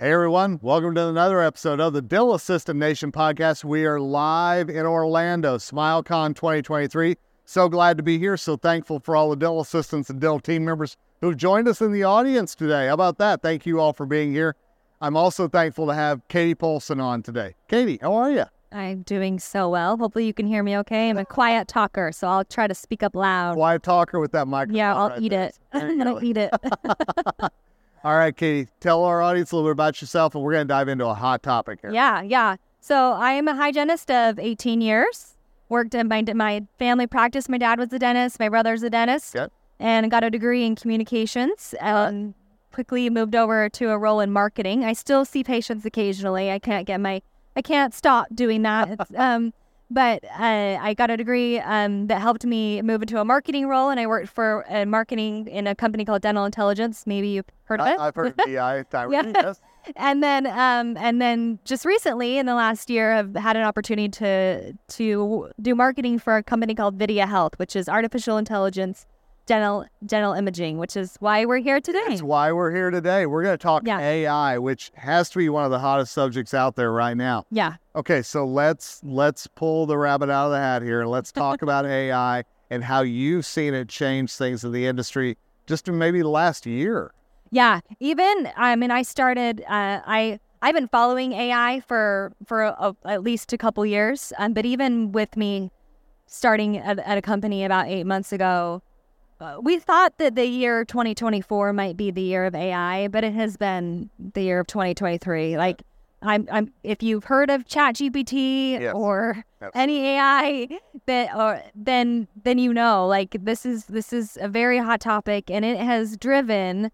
Hey everyone, welcome to another episode of the Dental Assistant Nation podcast. We are live in Orlando, SmileCon 2023. So glad to be here. So thankful for all the Dill assistants and Dill team members who've joined us in the audience today. How about that? Thank you all for being here. I'm also thankful to have Katie Poulsen on today. Katie, how are you? I'm doing so well. Hopefully, you can hear me okay. I'm a quiet talker, so I'll try to speak up loud. Quiet talker with that microphone. yeah, I'll right eat there. it. I'm gonna eat it. All right, Katie, tell our audience a little bit about yourself, and we're going to dive into a hot topic here. yeah, yeah. So I am a hygienist of 18 years. Worked in my my family practice. My dad was a dentist. My brother's a dentist. Okay. And got a degree in communications. Um, quickly moved over to a role in marketing. I still see patients occasionally. I can't get my I can't stop doing that. Um, but uh, I got a degree um, that helped me move into a marketing role, and I worked for uh, marketing in a company called Dental Intelligence. Maybe you've heard of it. I, have heard of DI. Yeah. Yes. and then um, and then just recently in the last year, I've had an opportunity to to do marketing for a company called Videa Health, which is artificial intelligence dental dental imaging, which is why we're here today. That's why we're here today. We're going to talk Yeah. AI, which has to be one of the hottest subjects out there right now. yeah, Okay, so let's let's pull the rabbit out of the hat here and let's talk about AI and how you've seen it change things in the industry just in maybe the last year. yeah. Even I mean, I started. Uh, I I've been following AI for for a, at least a couple years. Um, but even with me starting at, at a company about eight months ago, we thought that the year 2024 might be the year of AI, but it has been the year of 2023. Like, I'm, I'm. If you've heard of ChatGPT Yes. or Absolutely. any AI, that or then then you know, like this is this is a very hot topic, and it has driven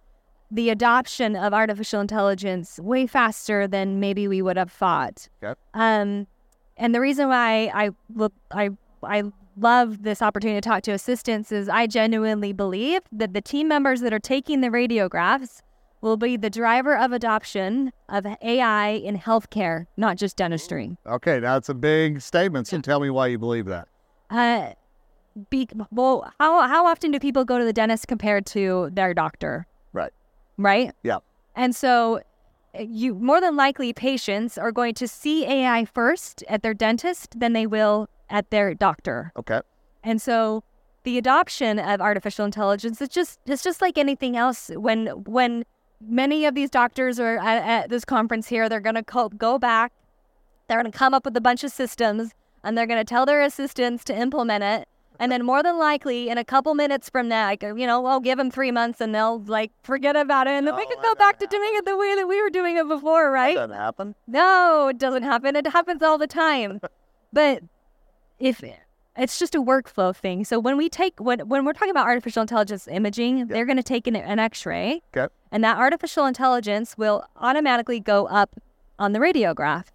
the adoption of artificial intelligence way faster than maybe we would have thought. Okay. Um, and the reason why I look, I I love this opportunity to talk to assistants is I genuinely believe that the team members that are taking the radiographs will be the driver of adoption of AI in healthcare, not just dentistry. Okay, that's a big statement. So tell me why you believe that. Uh, be, well, how how often do people go to the dentist compared to their doctor? Right. Right. Yeah. And so, you more than likely patients are going to see AI first at their dentist than they will at their doctor. Okay. And so, the adoption of artificial intelligence is just it's just like anything else. When when many of these doctors are at, at this conference here, they're going to go back. They're going to come up with a bunch of systems, and they're going to tell their assistants to implement it. And then, more than likely, in a couple minutes from now, like you know, I'll give them three months, and they'll like forget about it, and then we can go back to doing it the way that we were doing it before, right? Doesn't happen. No, it doesn't happen. It happens all the time. but if it's just a workflow thing. So when we take when when we're talking about artificial intelligence imaging, they're going to take an, an X-ray, Okay. and that artificial intelligence will automatically go up on the radiograph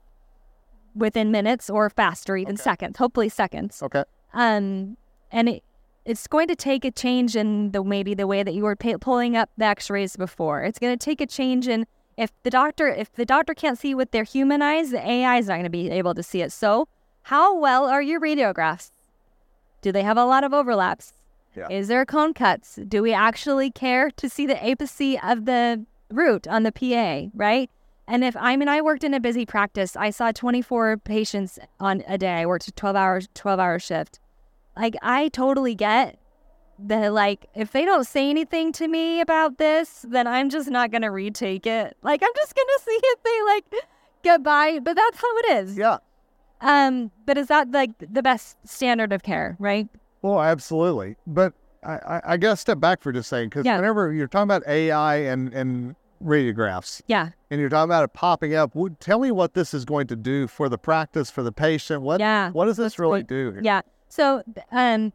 within minutes or faster, even Okay. seconds. Hopefully seconds. Okay. Um, and it it's going to take a change in the maybe the way that you were pa pulling up the X-rays before. It's going to take a change in if the doctor if the doctor can't see with their human eyes, the AI is not going to be able to see it. So, how well are your radiographs? Do they have a lot of overlaps? Yeah. Is there cone cuts? Do we actually care to see the apice of the root on the PA, right? And if I mean I worked in a busy practice, I saw 24 patients on a day. I worked a 12 hours 12 hour shift. Like I totally get the like if they don't say anything to me about this, then I'm just not going to retake it. Like I'm just going to see if they like get by, but that's how it is. Yeah. Um but is that like the best standard of care, right? Well, absolutely. But I, I, I step back for just saying because Yeah. whenever you're talking about AI and, and radiographs Yeah. and you're talking about it popping up, would, tell me what this is going to do for the practice, for the patient. What, Yeah, what does this that's really do? here? Yeah. So, um,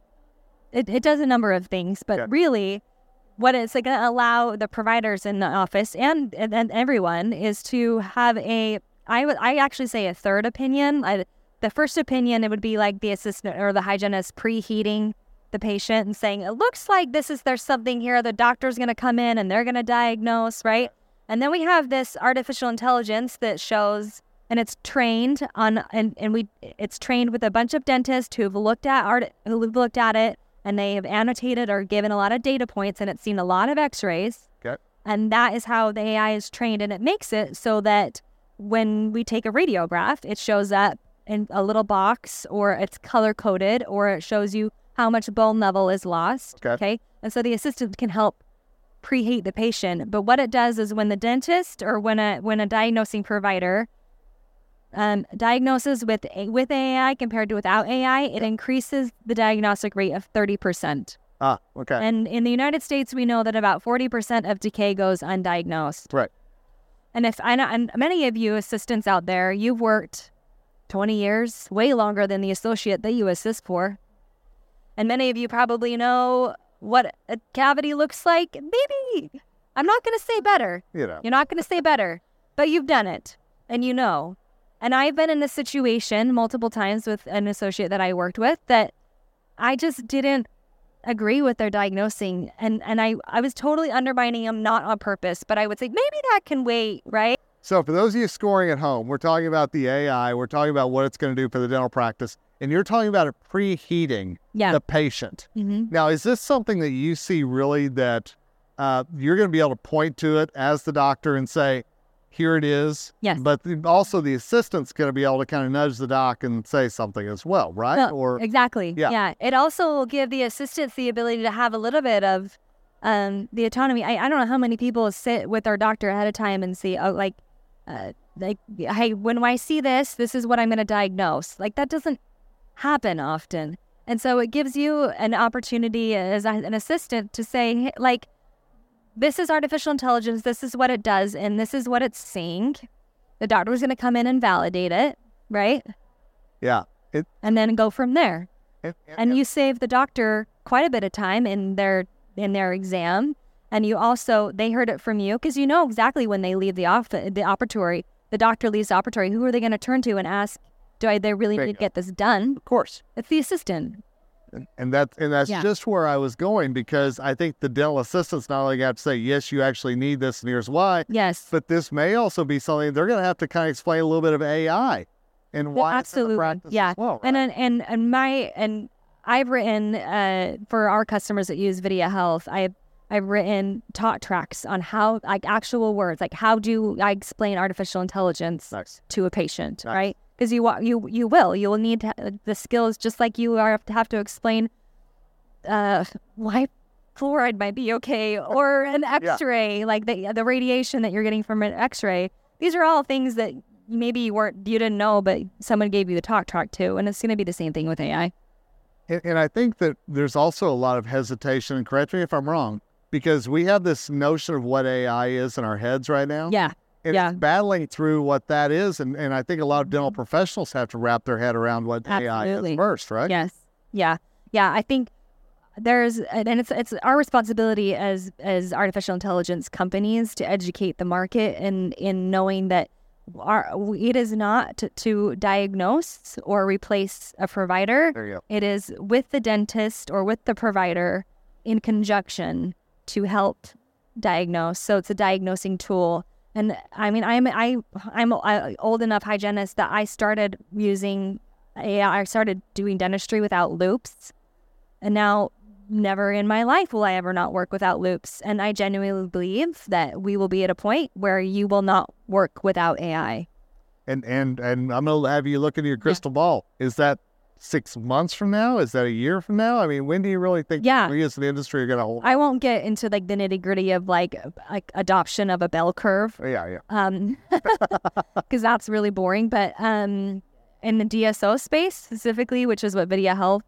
it, it does a number of things, but Yeah. really, what it's going to allow the providers in the office and, and and everyone is to have a I would I actually say a third opinion. I, the first opinion it would be like the assistant or the hygienist preheating the patient and saying it looks like this is there's something here. The doctor's going to come in and they're going to diagnose, right? And then we have this artificial intelligence that shows and it's trained on and, and we it's trained with a bunch of dentists who've looked at art who've looked at it and they have annotated or given a lot of data points and it's seen a lot of x-rays Okay. And that is how the AI is trained. And it makes it so that when we take a radiograph, it shows up in a little box or it's color coded or it shows you how much bone level is lost. Okay. And so the assistant can help preheat the patient. But what it does is when the dentist or when a when a diagnosing provider um, diagnoses with with AI compared to without AI, it increases the diagnostic rate of thirty percent. Ah, okay. And in the United States, we know that about forty percent of decay goes undiagnosed. right. And if I know, and many of you assistants out there, you've worked 20 years, way longer than the associate that you assist for. And many of you probably know what a cavity looks like. Maybe I'm not going to say better. You know. You're not going to say better, but you've done it and you know. And I've been in this situation multiple times with an associate that I worked with that I just didn't agree with their diagnosing and and I I was totally undermining them not on purpose, but I would say maybe that can wait, right? So for those of you scoring at home, we're talking about the AI. We're talking about what it's going to do for the dental practice, and you're talking about it preheating Yeah. the patient. hmm Now, is this something that you see really that uh, you're going to be able to point to it as the doctor and say, "Here it is"? Yes. But the, also the assistant's going to be able to kind of nudge the doc and say something as well, right? Well, or exactly. Yeah. Yeah. It also will give the assistants the ability to have a little bit of um, the autonomy. I, I don't know how many people sit with their doctor ahead of time and see, oh, like, uh, like, hey, when I see this, this is what I'm going to diagnose. Like, that doesn't happen often. And so it gives you an opportunity as an assistant to say, hey, like, this is artificial intelligence. This is what it does, and this is what it's seeing. The doctor's going to come in and validate it, right? yeah, it, And then go from there and, and you save the doctor quite a bit of time in their in their exam and you also they heard it from you because you know exactly when they leave the off the operatory the doctor leaves the operatory who are they going to turn to and ask do I they really need to get this done of course. it's the assistant And, and that and that's Yeah. just where I was going because I think the dental assistants not only got to say yes, you actually need this, and here's why, yes but this may also be something they're going to have to kind of explain a little bit of AI and Well, why the absolutely. Yeah. well. and right? and and, and my and I've written uh, for our customers that use Videa Health. I've I've written talk tracks on how like actual words, like how do I explain artificial intelligence Nice. to a patient, Nice. right? Because you you you will you will need to, uh, the skills just like you are to have to explain uh, why fluoride might be okay or an X-ray, like the the radiation that you're getting from an X-ray. These are all things that maybe you weren't you didn't know, but someone gave you the talk track to, and it's going to be the same thing with AI. And, and I think that there's also a lot of hesitation, and correct me if I'm wrong, because we have this notion of what AI is in our heads right now. Yeah, And yeah. It's battling through what that is. And, and I think a lot of dental professionals have to wrap their head around what AI is first, right? Yes. Yeah. Yeah. I think there's and it's it's our responsibility as as artificial intelligence companies to educate the market and in knowing that our it is not to, to diagnose or replace a provider. There you go. It is with the dentist or with the provider in conjunction to help diagnose. So it's a diagnosing tool. And I mean, I'm I I'm old enough hygienist that I started using AI. I started doing dentistry without loupes, and now never in my life will I ever not work without loupes. And I genuinely believe that we will be at a point where you will not work without AI. And and and I'm gonna have you look into your crystal ball. Is that six months from now? Is that a year from now? I mean, when do you really think Yeah. we as an industry are gonna hold? I won't get into like the nitty gritty of like like adoption of a bell curve. yeah, yeah. um because that's really boring but um in the dso space specifically which is what Videa health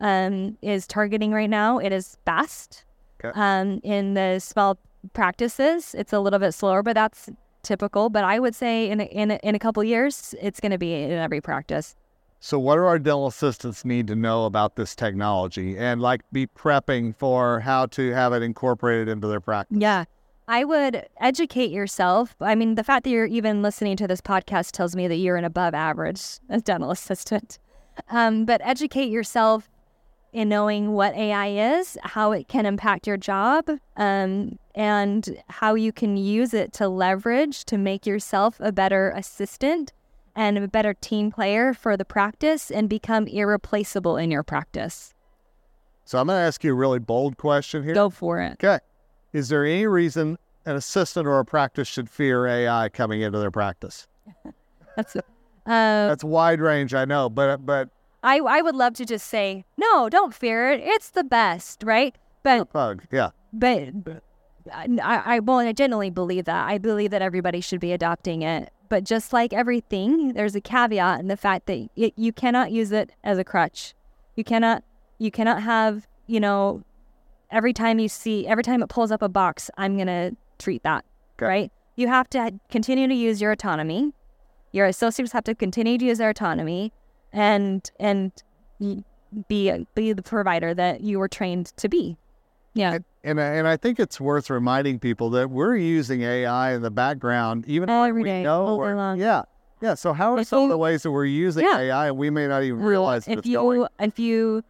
um is targeting right now it is fast Okay. um in the small practices it's a little bit slower but that's typical but i would say in a, in a, in a couple years it's going to be in every practice So, what do our dental assistants need to know about this technology and like be prepping for how to have it incorporated into their practice? Yeah. I would educate yourself. I mean, the fact that you're even listening to this podcast tells me that you're an above average dental assistant. Um, but educate yourself in knowing what AI is, how it can impact your job, um, and how you can use it to leverage to make yourself a better assistant and a better team player for the practice and become irreplaceable in your practice. So, I'm going to ask you a really bold question here. Go for it. Okay. Is there any reason an assistant or a practice should fear AI coming into their practice? That's uh, That's wide range, I know, but but I I would love to just say no, don't fear it. It's the best, right? But bug, yeah. but I, I well, I genuinely believe that. I believe that everybody should be adopting it. But just like everything, there's a caveat in the fact that it, you cannot use it as a crutch. You cannot you cannot have you know every time you see every time it pulls up a box, I'm gonna treat that right. You have to continue to use your autonomy. Your associates have to continue to use their autonomy, and and be be the provider that you were trained to be. Yeah. And I- and I think it's worth reminding people that we're using AI in the background, even if Every we day, know all day long. Yeah, yeah. So how are If some of the ways that we're using Yeah. AI and we may not even realize if you going? if you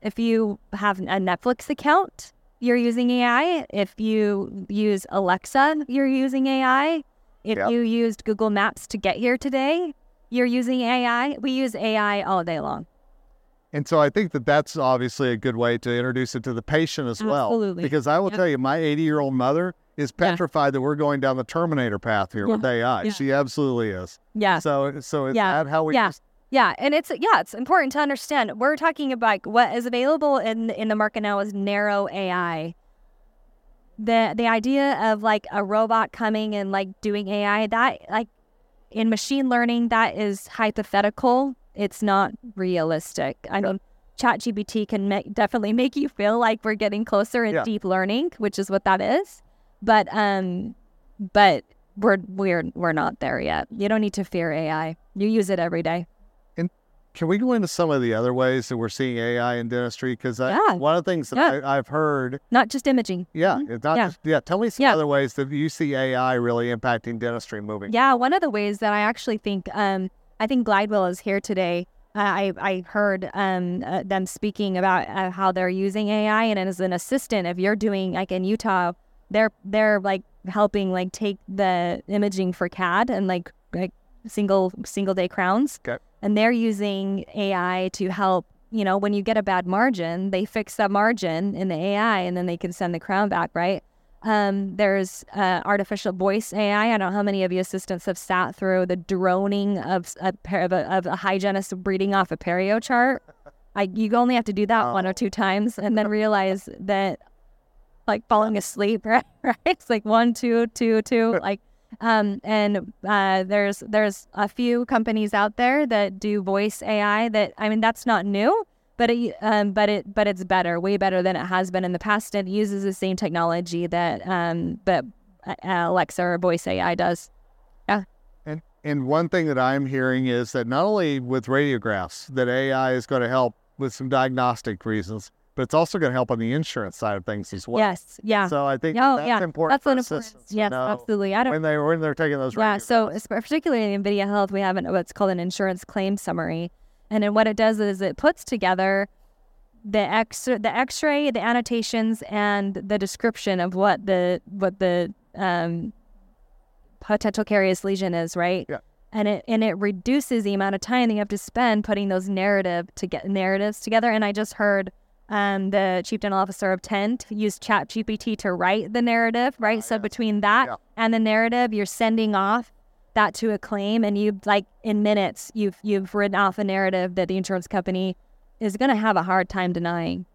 if you have a Netflix account, you're using AI. If you use Alexa, you're using AI. If Yep. you used Google Maps to get here today, you're using AI. We use AI all day long. And so I think that that's obviously a good way to introduce it to the patient as well. Absolutely. Because I will Yep. tell you, my 80 year old mother is Yeah. petrified that we're going down the Terminator path here with AI. Yeah. She absolutely is. Yeah. So, so is Yeah. that how we? Yeah. just- Yeah, and it's yeah, it's important to understand. We're talking about what is available in in the market now is narrow AI. The the idea of like a robot coming and like doing AI that like in machine learning that is hypothetical. It's not realistic. I mean, ChatGPT can ma- definitely make you feel like we're getting closer in Yeah. deep learning, which is what that is. But um, but we're we're we're not there yet. You don't need to fear AI. You use it every day. And Can we go into some of the other ways that we're seeing AI in dentistry? Because Yeah. one of the things that Yeah. I, I've heard, not just imaging. yeah, it's not Yeah. just, yeah. Tell me some other ways that you see AI really impacting dentistry moving. Yeah, one of the ways that I actually think, um, I think Glidewell is here today. I I heard um, uh, them speaking about uh, how they're using AI, and as an assistant, if you're doing like in Utah, they're they're like helping like take the imaging for CAD and like like single single day crowns, Okay. and they're using AI to help. You know, when you get a bad margin, they fix that margin in the AI, and then they can send the crown back, right? Um, there's uh, artificial voice AI. I don't know how many of you assistants have sat through the droning of a, of a, of a hygienist reading off a perio chart. I, you only have to do that one or two times and then realize that like falling asleep, right? right? It's like one, two, two, two, like, um, and uh, there's there's a few companies out there that do voice AI. That I mean, that's not new, but it um, but it but it's better, way better than it has been in the past. And It uses the same technology that um that uh, Alexa or voice AI does. Yeah. And and one thing that I'm hearing is that not only with radiographs that AI is going to help with some diagnostic reasons, but it's also going to help on the insurance side of things as well. Yes, yeah. So I think Oh, that's yeah. important. That's an important. Yes, absolutely. I don't. When they when they're taking those. Yeah, so particularly in Videa Health, we have an, what's called an insurance claim summary, and then what it does is it puts together the X the X-ray, the annotations, and the description of what the what the um, potential carious lesion is, right? Yeah. And it and it reduces the amount of time that you have to spend putting those narrative to get narratives together. And I just heard um, the chief dental officer of Tend use Chat GPT to write the narrative, right? so yes. between that Yeah. and the narrative, you're sending off that to a claim, and you like in minutes you've you've written off a narrative that the insurance company is going to have a hard time denying.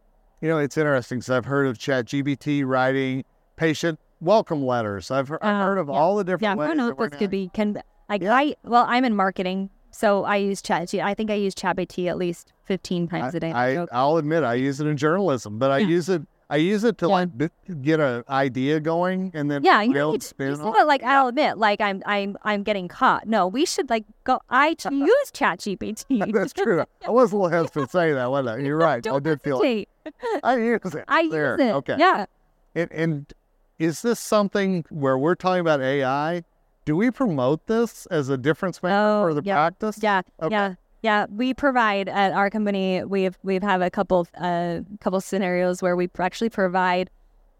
You know, it's interesting because I've heard of ChatGPT writing patient welcome letters. I've, he- I've Uh, heard of yeah. all the different Yeah, ways. knows that we're what could be can like Yeah. I well I'm in marketing, so I use Chat. I think I use ChatGPT at least fifteen times a day. I, I, I'll admit I use it in journalism, but I Yeah. use it. I use it to Yeah. like get an idea going and then yeah, you need, spin not like I'll admit like I'm I'm I'm getting caught. No, we should like go. I ch- use ChatGPT. That's true. I was a little hesitant to say that, wasn't I? You're right. I Don't did feel hesitate. I use it. I there. use it. Okay. Yeah. And, and is this something where we're talking about AI? Do we promote this as a difference maker Oh, for the yeah. practice? Yeah, Okay. yeah, yeah. We provide at our company. We've we've have a couple uh couple scenarios where we actually provide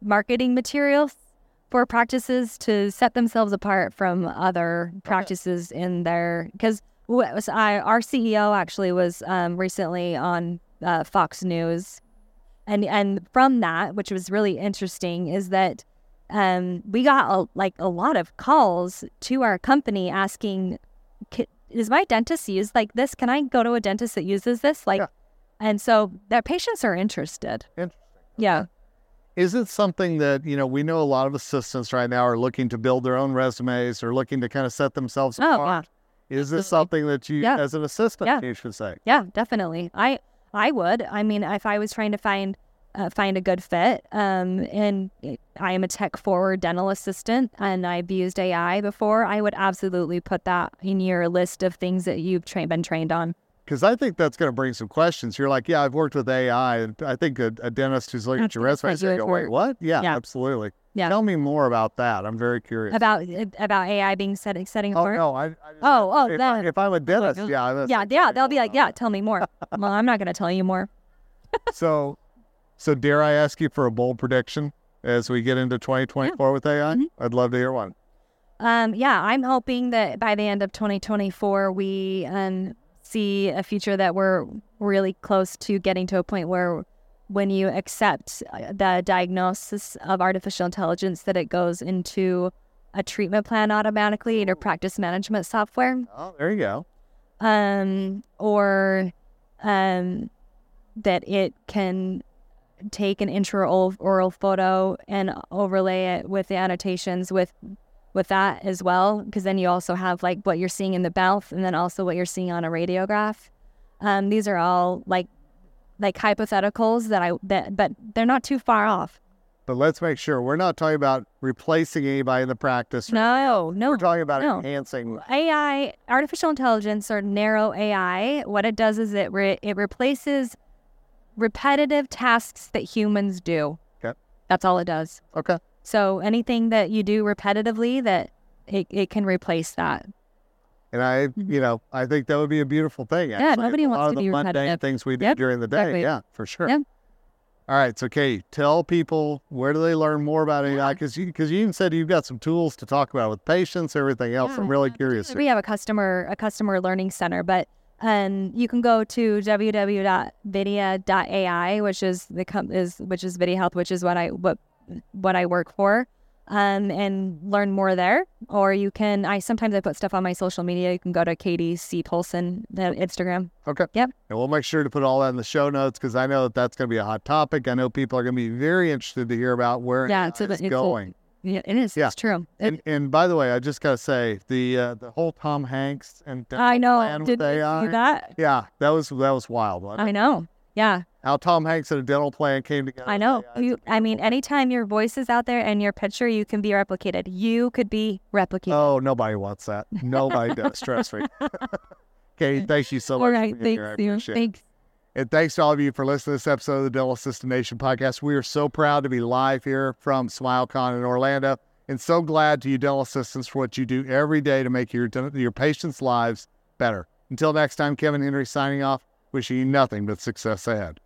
marketing materials for practices to set themselves apart from other practices in their because was I our CEO actually was um, recently on uh, Fox News, and and from that, which was really interesting, is that um, we got a, like a lot of calls to our company asking, "K- "Is my dentist use like this? Can I go to a dentist that uses this?" Like, Yeah. and so their patients are interested. Interesting. Yeah, Is it something that, you know, we know a lot of assistants right now are looking to build their own resumes or looking to kind of set themselves Oh, apart? Is this something that you, Yeah. as an assistant, Yeah. you should say? yeah, definitely. I I would. I mean, if I was trying to find uh, find a good fit, um, and I am a tech forward dental assistant, and I've used AI before, I would absolutely put that in your list of things that you've tra- been trained on. Because I think that's going to bring some questions. You're like, yeah, I've worked with AI, and I think a, a dentist who's looking at your resume is going what wait, what? Yeah, Yeah. absolutely. Yeah. Tell me more about that. I'm very curious. About about AI being setting setting oh apart. no, I, I just, Oh, oh, if, I, that- if I'm a dentist, yeah. yeah, Yeah, yeah, they'll be like, yeah, tell me more. well, I'm not going to tell you more. So, so dare I ask you for a bold prediction as we get into 2024 with AI? Mhm. I'd love to hear one. Um, yeah, I'm hoping that by the end of 2024, we um, see a future that we're really close to getting to a point where when you accept uh, the diagnosis of artificial intelligence, that it goes into a treatment plan automatically in your practice management software. Oh, there you go. um, or um, that it can take an intraoral photo and overlay it with the annotations with with that as well because then you also have like what you're seeing in the mouth and then also what you're seeing on a radiograph um, these are all like like hypotheticals that i that but they're not too far off But let's make sure we're not talking about replacing anybody in the practice. no no We're talking about no. enhancing. AI, artificial intelligence, or narrow AI, what it does is it re- it replaces repetitive tasks that humans do. Okay. That's all it does. Okay. So anything that you do repetitively, that it, it can replace that. And I, you know, I think that would be a beautiful thing. Mm-hmm. Yeah, nobody a wants to be mundane repetitive. things we do Yep, during the day. exactly. Yeah, for sure. Yeah. All right. So, Katie, tell people where do they learn more about AI? Because you, because you even said you've got some tools to talk about with patients, everything else. I'm Yeah, really curious. We have a customer a customer learning center, but um, you can go to www.videa.ai, which is the com- is which is Videa Health, which is what I what what I work for, um, and learn more there. Or you can I sometimes I put stuff on my social media. You can go to Katie C Poulsen the Instagram. Okay. Yep. And we'll make sure to put all that in the show notes because I know that that's going to be a hot topic. I know people are going to be very interested to hear about where Yeah, it's a- it's going. Yeah, it is. Yeah. It's true. It- And, and by the way, I just got to say the uh, the whole Tom Hanks and dental I know. plan Did with AI. see that? Yeah, that was that was wild. wasn't? I know. Yeah. How Tom Hanks and a dental plan came together. I know. You, I mean, anytime your voice is out there and your picture, you can be replicated. You could be replicated. Oh, nobody wants that. Nobody does. Trust me. okay. thank you so much. All right. here. Thanks, you. Thanks. And thanks to all of you for listening to this episode of the Dental Assistant Nation podcast. We are so proud to be live here from SmileCon in Orlando and so glad to you dental assistants for what you do every day to make your, your patients' lives better. Until next time, Kevin Henry signing off, wishing you nothing but success ahead.